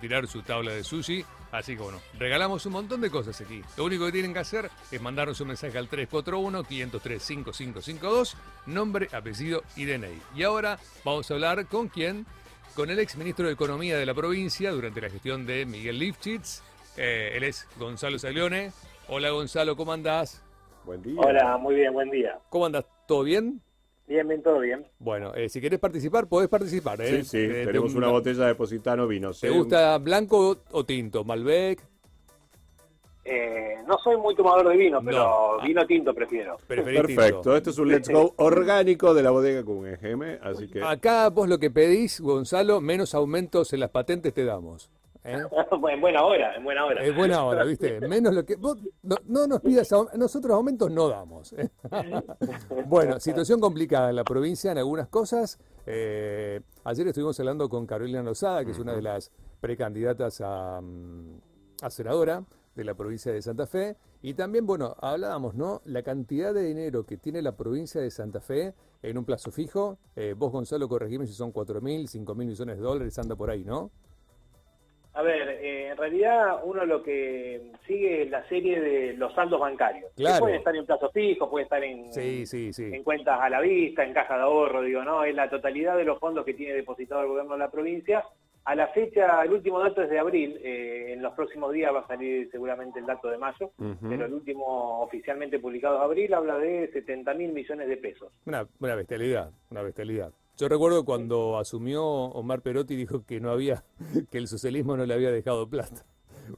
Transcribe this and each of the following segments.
tirar su tabla de sushi. Así que bueno, regalamos un montón de cosas aquí. Lo único que tienen que hacer es mandarnos un mensaje al 341-503-5552, nombre, apellido y DNI. Y ahora vamos a hablar con quién? Con el ex ministro de Economía de la provincia durante la gestión de Miguel Lifchitz. Eh, él es Gonzalo Salione. Hola Gonzalo, ¿cómo andás? Buen día. Hola, muy bien, buen día. ¿Cómo andás? ¿Todo bien? Bien, bien, todo bien. Bueno, eh, si querés participar, podés participar. ¿eh? Sí, sí, Eh, tenemos una botella de Positano vino. ¿Te gusta blanco o tinto? ¿Malbec? Eh, no soy muy tomador de vino, pero No. vino tinto prefiero. Perfecto, tinto. esto es un Let's Go orgánico de la bodega Guggenheim, así que... Acá vos lo que pedís, Gonzalo, menos aumentos en las patentes te damos. ¿Eh? en buena hora, en buena hora. Es buena hora, ¿viste? Menos lo que. Vos no, no nos pidas. Nosotros aumentos no damos. ¿eh? bueno, situación complicada en la provincia en algunas cosas. Eh, ayer estuvimos hablando con Carolina Lozada, que es una de las precandidatas a, mm, a senadora de la provincia de Santa Fe. Y también, bueno, hablábamos, ¿no? La cantidad de dinero que tiene la provincia de Santa Fe en un plazo fijo. Eh, vos, Gonzalo, corregime si son 4 mil, 5 mil millones de dólares, anda por ahí, ¿no? A ver, eh, en realidad uno lo que sigue es la serie de los saldos bancarios. Que pueden estar en plazo fijo, puede estar en, Sí, sí, sí. en cuentas a la vista, en caja de ahorro, digo, ¿no? Es la totalidad de los fondos que tiene depositado el gobierno de la provincia. A la fecha, el último dato es de abril, eh, en los próximos días va a salir seguramente el dato de mayo, pero el último oficialmente publicado de abril habla de 70 mil millones de pesos. Una, una bestialidad, una bestialidad. Yo recuerdo cuando asumió Omar Perotti dijo que no había, que el socialismo no le había dejado plata.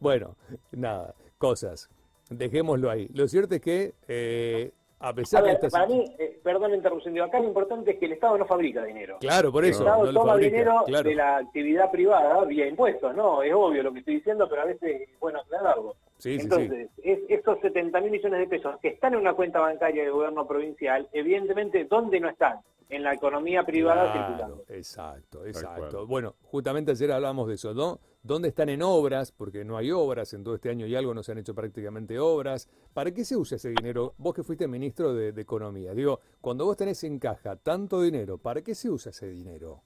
Bueno, nada, cosas. Dejémoslo ahí. Lo cierto es que eh, a A pesar de ver, esta para mí, eh, perdón la interrupción, digo, acá lo importante es que el Estado no fabrica dinero. Claro, por el eso, Estado no toma fabrica, dinero claro. de la actividad privada vía impuestos, ¿no? Es obvio lo que estoy diciendo, pero a veces es bueno aclararlo. Sí, sí, sí. Entonces, es- estos 70 mil millones de pesos que están en una cuenta bancaria del gobierno provincial, evidentemente, ¿dónde no están? En la economía privada Claro, circulando. exacto, exacto. Bueno, justamente ayer hablábamos de eso, ¿no? ¿Dónde están en obras? Porque no hay obras, en todo este año y algo no se han hecho prácticamente obras. ¿Para qué se usa ese dinero? Vos que fuiste ministro de, de Economía, digo, cuando vos tenés en caja tanto dinero, ¿para qué se usa ese dinero?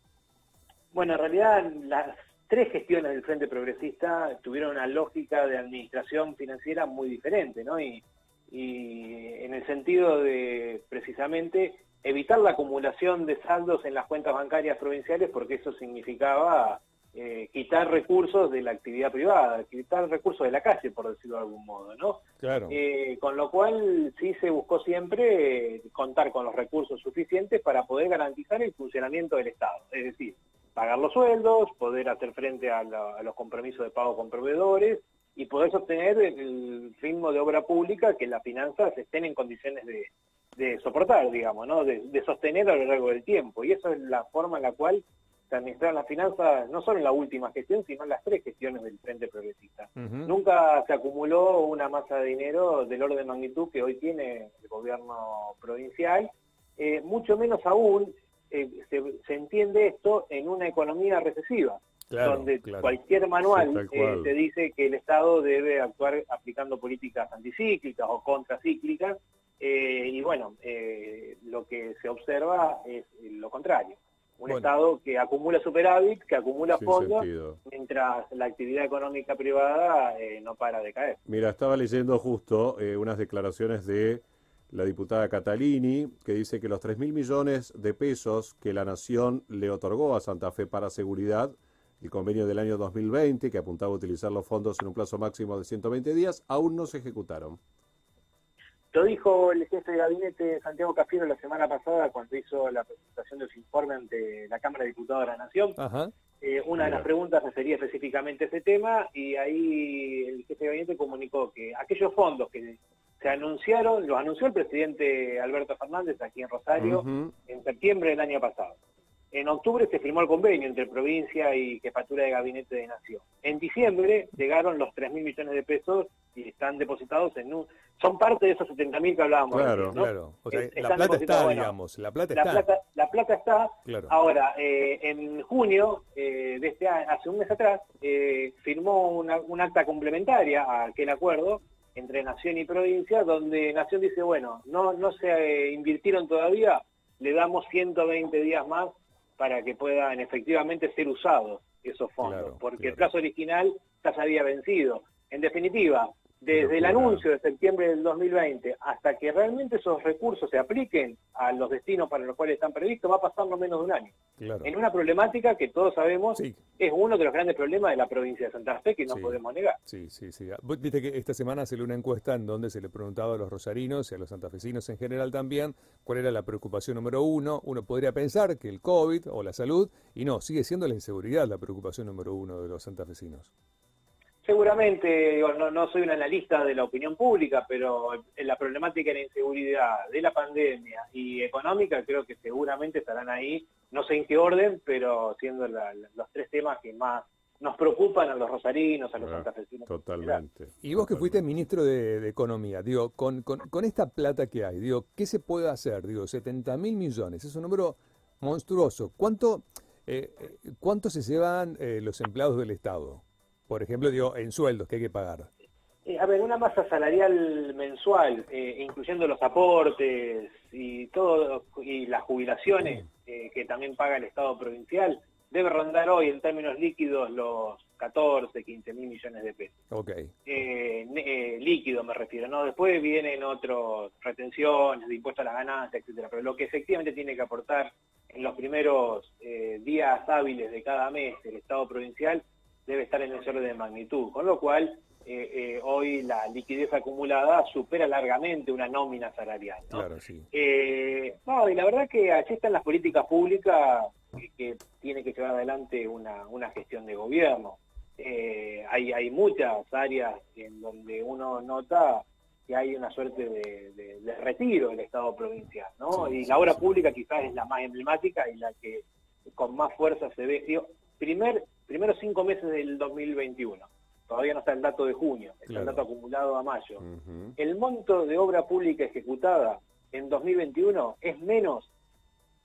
Bueno, en realidad las tres gestiones del Frente Progresista tuvieron una lógica de administración financiera muy diferente, ¿no? Y, y en el sentido de precisamente evitar la acumulación de saldos en las cuentas bancarias provinciales porque eso significaba eh, quitar recursos de la actividad privada, quitar recursos de la calle, por decirlo de algún modo, ¿no? Claro. Eh, con lo cual sí se buscó siempre eh, contar con los recursos suficientes para poder garantizar el funcionamiento del Estado. Es decir, pagar los sueldos, poder hacer frente a, la- a los compromisos de pago con proveedores y poder sostener el ritmo de obra pública que las finanzas estén en condiciones de, de soportar, digamos, ¿no? de, de sostener a lo largo del tiempo. Y eso es la forma en la cual se administran las finanzas, no solo en la última gestión, sino en las tres gestiones del Frente Progresista. Nunca se acumuló una masa de dinero del orden de magnitud que hoy tiene el gobierno provincial, Eh, mucho menos aún eh, se, se entiende esto en una economía recesiva, Claro, donde claro. cualquier manual Sí, eh, te dice que el Estado debe actuar aplicando políticas anticíclicas o contracíclicas, eh, y bueno, eh, lo que se observa es lo contrario. Un Bueno. Estado que acumula superávit, que acumula Sin fondos, sentido. mientras la actividad económica privada eh, no para de caer. Mira, estaba leyendo justo eh, unas declaraciones de la diputada Catalini, que dice que los 3 mil millones de pesos que la Nación le otorgó a Santa Fe para seguridad, el convenio del año 2020, que apuntaba a utilizar los fondos en un plazo máximo de 120 días, aún no se ejecutaron. Lo dijo el jefe de gabinete Santiago Cafiero la semana pasada cuando hizo la presentación de su informe ante la Cámara de Diputados de la Nación. Ajá. Eh, una de las preguntas refería específicamente ese tema y ahí el jefe de gabinete comunicó que aquellos fondos que se anunciaron, los anunció el presidente Alberto Fernández aquí en Rosario en septiembre del año pasado. En octubre se firmó el convenio entre provincia y jefatura de gabinete de Nación. En diciembre llegaron los 3 mil millones de pesos y están depositados en un... Son parte de esos 70 mil que hablábamos. Claro, ¿no? Claro. O sea, la plata está, bueno, digamos. La plata La está. la plata está. Claro. Ahora, eh, en junio eh, de este año, hace un mes atrás, eh, firmó una, un acta complementaria a aquel acuerdo entre Nación y provincia, donde Nación dice, bueno, no, no se invirtieron todavía, le damos 120 días más para que puedan efectivamente ser usados esos fondos, porque el plazo original ya se había vencido. En definitiva, desde el anuncio de septiembre del 2020 hasta que realmente esos recursos se apliquen a los destinos para los cuales están previstos, va a pasar no menos de un año. En una problemática que todos sabemos es uno de los grandes problemas de la provincia de Santa Fe que no podemos negar. Sí, sí, sí. Viste que esta semana se le una encuesta en donde se le preguntaba a los rosarinos y a los santafesinos en general también cuál era la preocupación número uno. Uno podría pensar que el COVID o la salud, y no, sigue siendo la inseguridad la preocupación número uno de los santafesinos. Seguramente, no, soy un analista de la opinión pública, pero en la problemática de la inseguridad, de la pandemia y económica, creo que seguramente estarán ahí, no sé en qué orden, pero siendo los tres temas que más nos preocupan a los rosarinos, a los ah, santafesinos. Totalmente. Y vos que fuiste ministro de, Economía, digo, con, con, esta plata que hay, digo, ¿qué se puede hacer? Digo, 70 mil millones, es un número monstruoso. ¿Cuánto, eh, eh, ¿cuánto se llevan eh, los empleados del Estado? Por ejemplo, digo, en sueldos que hay que pagar? Eh, a ver, una masa salarial mensual, eh, incluyendo los aportes y todo y las jubilaciones eh, que también paga el Estado provincial, debe rondar hoy en términos líquidos los 14, 15 mil millones de pesos. Ok. líquido me refiero, ¿no? Después vienen otras retenciones de impuestos a la ganancia, etcétera. Pero lo que efectivamente tiene que aportar en los primeros días hábiles de cada mes el Estado provincial debe estar en ese orden de magnitud, con lo cual eh, eh, hoy la liquidez acumulada supera largamente una nómina salarial. Claro, sí. Eh, no, y la verdad que allí están las políticas públicas que, tiene que llevar adelante una, una gestión de gobierno. hay, hay muchas áreas en donde uno nota que hay una suerte de, retiro del Estado provincial, ¿no? y la obra pública quizás es la más emblemática y la que con más fuerza se ve. primer primeros cinco meses del 2021. Todavía no está el dato de junio, está el dato acumulado a mayo. El monto de obra pública ejecutada en 2021 es menos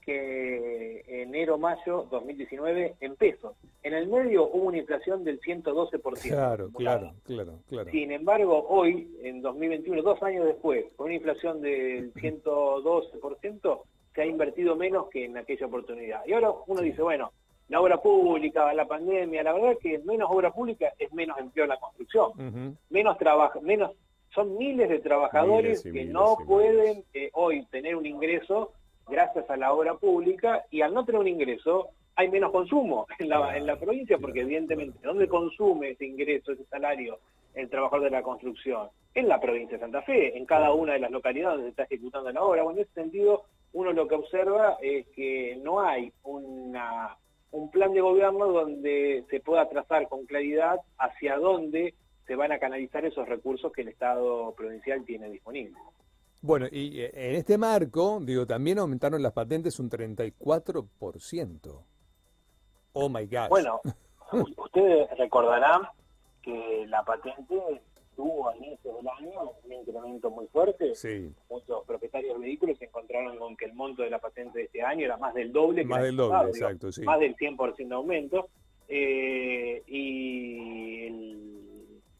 que enero-mayo 2019 en pesos. En el medio hubo una inflación del 112%. Claro, claro, claro, claro. Sin embargo, hoy, en 2021, dos años después, con una inflación del 112%, se ha invertido menos que en aquella oportunidad. Y ahora uno dice, bueno, la obra pública, la pandemia, la verdad es que menos obra pública es menos empleo en la construcción, menos trabajo, menos son miles de trabajadores que no pueden eh, hoy tener un ingreso gracias a la obra pública y al no tener un ingreso hay menos consumo en la, en la provincia porque evidentemente ¿dónde consume ese ingreso, ese salario el trabajador de la construcción? En la provincia de Santa Fe, en cada una de las localidades donde se está ejecutando la obra. Bueno, en ese sentido uno lo que observa es que no hay una un plan de gobierno donde se pueda trazar con claridad hacia dónde se van a canalizar esos recursos que el Estado provincial tiene disponibles. Bueno, y eh, en este marco, digo, también aumentaron las patentes un 34%. Oh my God. Bueno, ustedes recordarán que la patente tuvo a inicios del año un incremento muy fuerte. Sí. Muchos propietarios de vehículos se encontraron con que el monto de la patente de este año era más del doble. Más del doble, exacto, sí. Más del 100% de aumento. Eh, y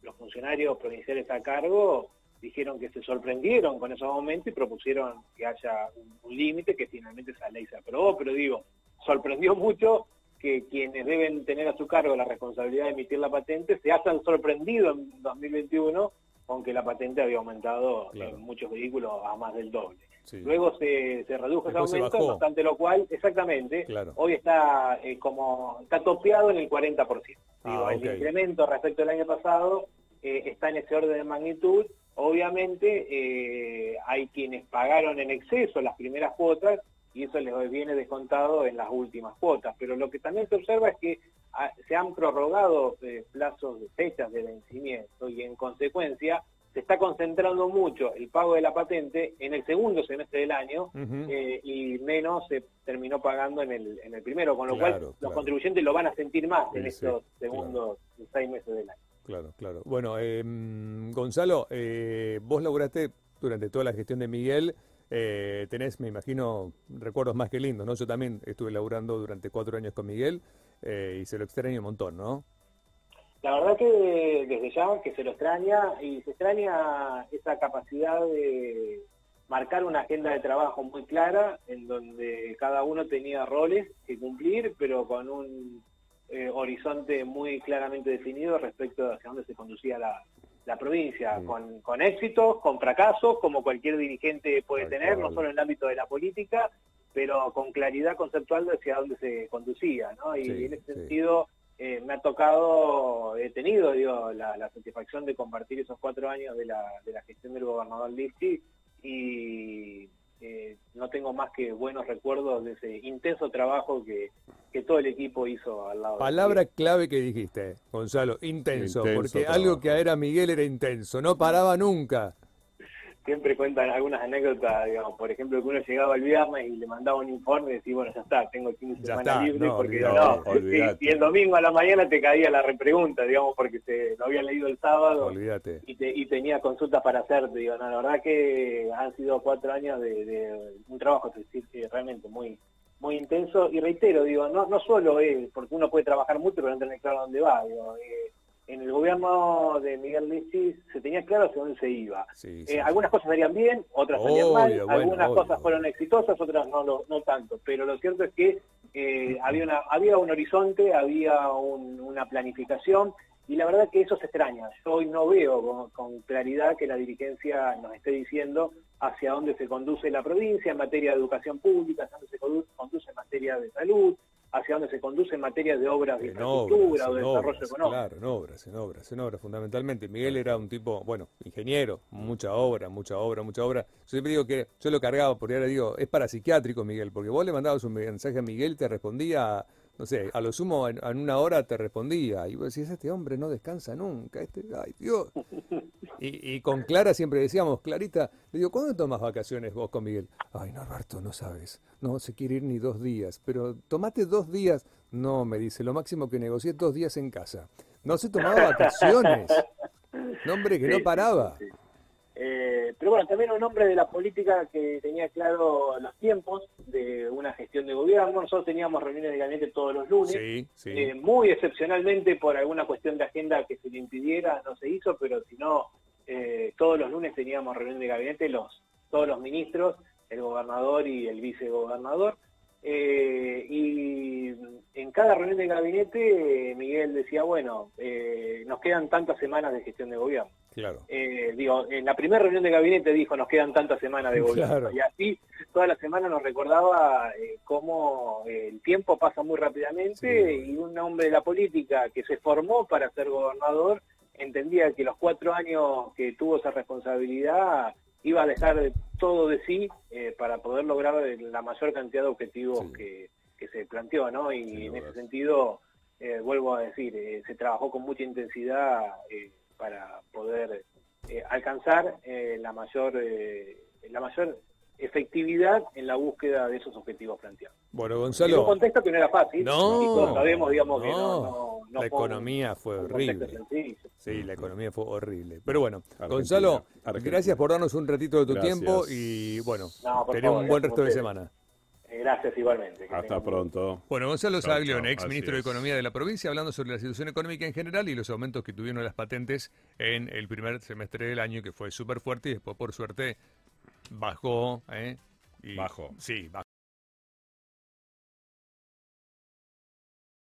los funcionarios provinciales a cargo dijeron que se sorprendieron con esos aumentos y propusieron que haya un límite, que finalmente esa ley se aprobó, pero digo, sorprendió mucho que quienes deben tener a su cargo la responsabilidad de emitir la patente se hayan sorprendido en 2021 con que la patente había aumentado en muchos vehículos a más del doble. Luego se, redujo ese aumento, obstante lo cual, exactamente, hoy está eh, como está topeado en el 40%. Ah, el incremento respecto al año pasado eh, está en ese orden de magnitud. Obviamente eh, hay quienes pagaron en exceso las primeras cuotas y eso les viene descontado en las últimas cuotas. Pero lo que también se observa es que ah, se han prorrogado eh, plazos de fechas de vencimiento y en consecuencia se está concentrando mucho el pago de la patente en el segundo semestre del año eh, y menos se terminó pagando en el, en el primero, con lo cual los contribuyentes lo van a sentir más en estos segundos seis meses del año. Claro, claro. Bueno, em, Gonzalo, eh, vos laburaste durante toda la gestión de Miguel eh, tenés, me imagino, recuerdos más que lindos, ¿no? Yo también estuve laburando durante cuatro años con Miguel eh, y se lo extraña un montón, ¿no? La verdad que desde ya que se lo extraña y se extraña esa capacidad de marcar una agenda de trabajo muy clara en donde cada uno tenía roles que cumplir, pero con un eh, horizonte muy claramente definido respecto a hacia dónde se conducía la, la provincia, Mm. con, con éxitos, con fracasos, como cualquier dirigente puede tener, no solo en el ámbito de la política, pero con claridad conceptual de hacia dónde se conducía, ¿no? Y Sí, en ese sí. sentido eh, me ha tocado, he tenido, digo, la, la satisfacción de compartir esos cuatro años de la, de la gestión del gobernador Listi y eh, no tengo más que buenos recuerdos de ese intenso trabajo que, que todo el equipo hizo al lado de Palabra clave que dijiste, Gonzalo, intenso, Intenso porque trabajo. algo que era Miguel era intenso, no paraba nunca. Siempre cuentan algunas anécdotas, digamos, por ejemplo, que uno llegaba el viernes y le mandaba un informe y decía, bueno, ya está, tengo el fin de Ya semana está, libre, no, porque olvidate, no, olvidate. y, el domingo a la mañana te caía la repregunta, digamos, porque se lo había leído el sábado y, te- y tenía consultas para hacerte, digo, no, la verdad que han sido cuatro años de, de un trabajo es decir, que realmente muy muy intenso, y reitero, digo, no, no solo es, porque uno puede trabajar mucho pero no tener claro dónde va, digo, eh, en el gobierno de Miguel Lichis se tenía claro hacia dónde se iba. Sí, Eh, algunas cosas salían bien, otras salían mal, bueno, algunas obvio, cosas obvio. fueron exitosas, otras no no tanto. Pero lo cierto es que eh, había una había un horizonte, había un- una planificación y la verdad que eso se extraña. Yo hoy no veo con, con claridad que la dirigencia nos esté diciendo hacia dónde se conduce la provincia en materia de educación pública, hacia dónde se condu- conduce en materia de salud, hacia dónde se conduce en materia de obras de En infraestructura obras, o de desarrollo obras, económico. claro, en obras, en obras, en obras, fundamentalmente. Miguel era un tipo, bueno, ingeniero, mucha obra, mucha obra, mucha obra. Yo siempre digo que yo lo cargaba, porque ahora digo, es para psiquiátrico Miguel, porque vos le mandabas un mensaje a Miguel y te respondía, no sé, a lo sumo en, en una hora te respondía. Y vos decís, este hombre no descansa nunca, este, ay Dios. Y, y con Clara siempre decíamos, Clarita, le digo, ¿cuándo tomas vacaciones vos con Miguel? Ay, Norberto, no sabes, no se quiere ir ni dos días, pero tomate dos días. No, me dice, lo máximo que negocié dos días en casa. No se tomaba vacaciones. No, hombre, que Sí, no paraba. sí, sí. Eh, pero bueno, también un hombre de la política que tenía claro los tiempos de una gestión de gobierno. Nosotros teníamos reuniones de gabinete todos los lunes. Sí, sí. Eh, muy excepcionalmente por alguna cuestión de agenda que se le impidiera, no se hizo, pero si no, eh, todos los lunes teníamos reunión de gabinete, los, todos los ministros, el gobernador y el vicegobernador. Eh, y en cada reunión de gabinete eh, Miguel decía, bueno, eh, nos quedan tantas semanas de gestión de gobierno. Claro. Eh, digo, en la primera reunión de gabinete dijo, nos quedan tantas semanas de gobierno. Claro. Y así toda la semana nos recordaba eh, cómo el tiempo pasa muy rápidamente Sí. y un hombre de la política que se formó para ser gobernador entendía que los cuatro años que tuvo esa responsabilidad iba a dejar todo de sí eh, para poder lograr la mayor cantidad de objetivos Sí. que, que se planteó, ¿no? Y en ese sentido, eh, vuelvo a decir, eh, se trabajó con mucha intensidad para poder alcanzar la mayor la mayor efectividad en la búsqueda de esos objetivos planteados. Bueno, En un Gonzalo. contexto que no era fácil, No, y todos sabemos, digamos, que no, no, no, no la fue un- economía fue un horrible. Sí, la economía fue horrible. Pero bueno, Argentina, Gonzalo, Argentina. gracias por darnos un ratito de tu Gracias. tiempo y bueno, tener un buen resto de semana. Eh, Gracias igualmente. que Hasta pronto. Bueno, Gonzalo Saglione, ex ministro de. Economía de la provincia, hablando sobre la situación económica en general y los aumentos que tuvieron las patentes en el primer semestre del año, que fue súper fuerte y después, por suerte, bajó. ¿eh? Y- Bajó. Sí, bajó.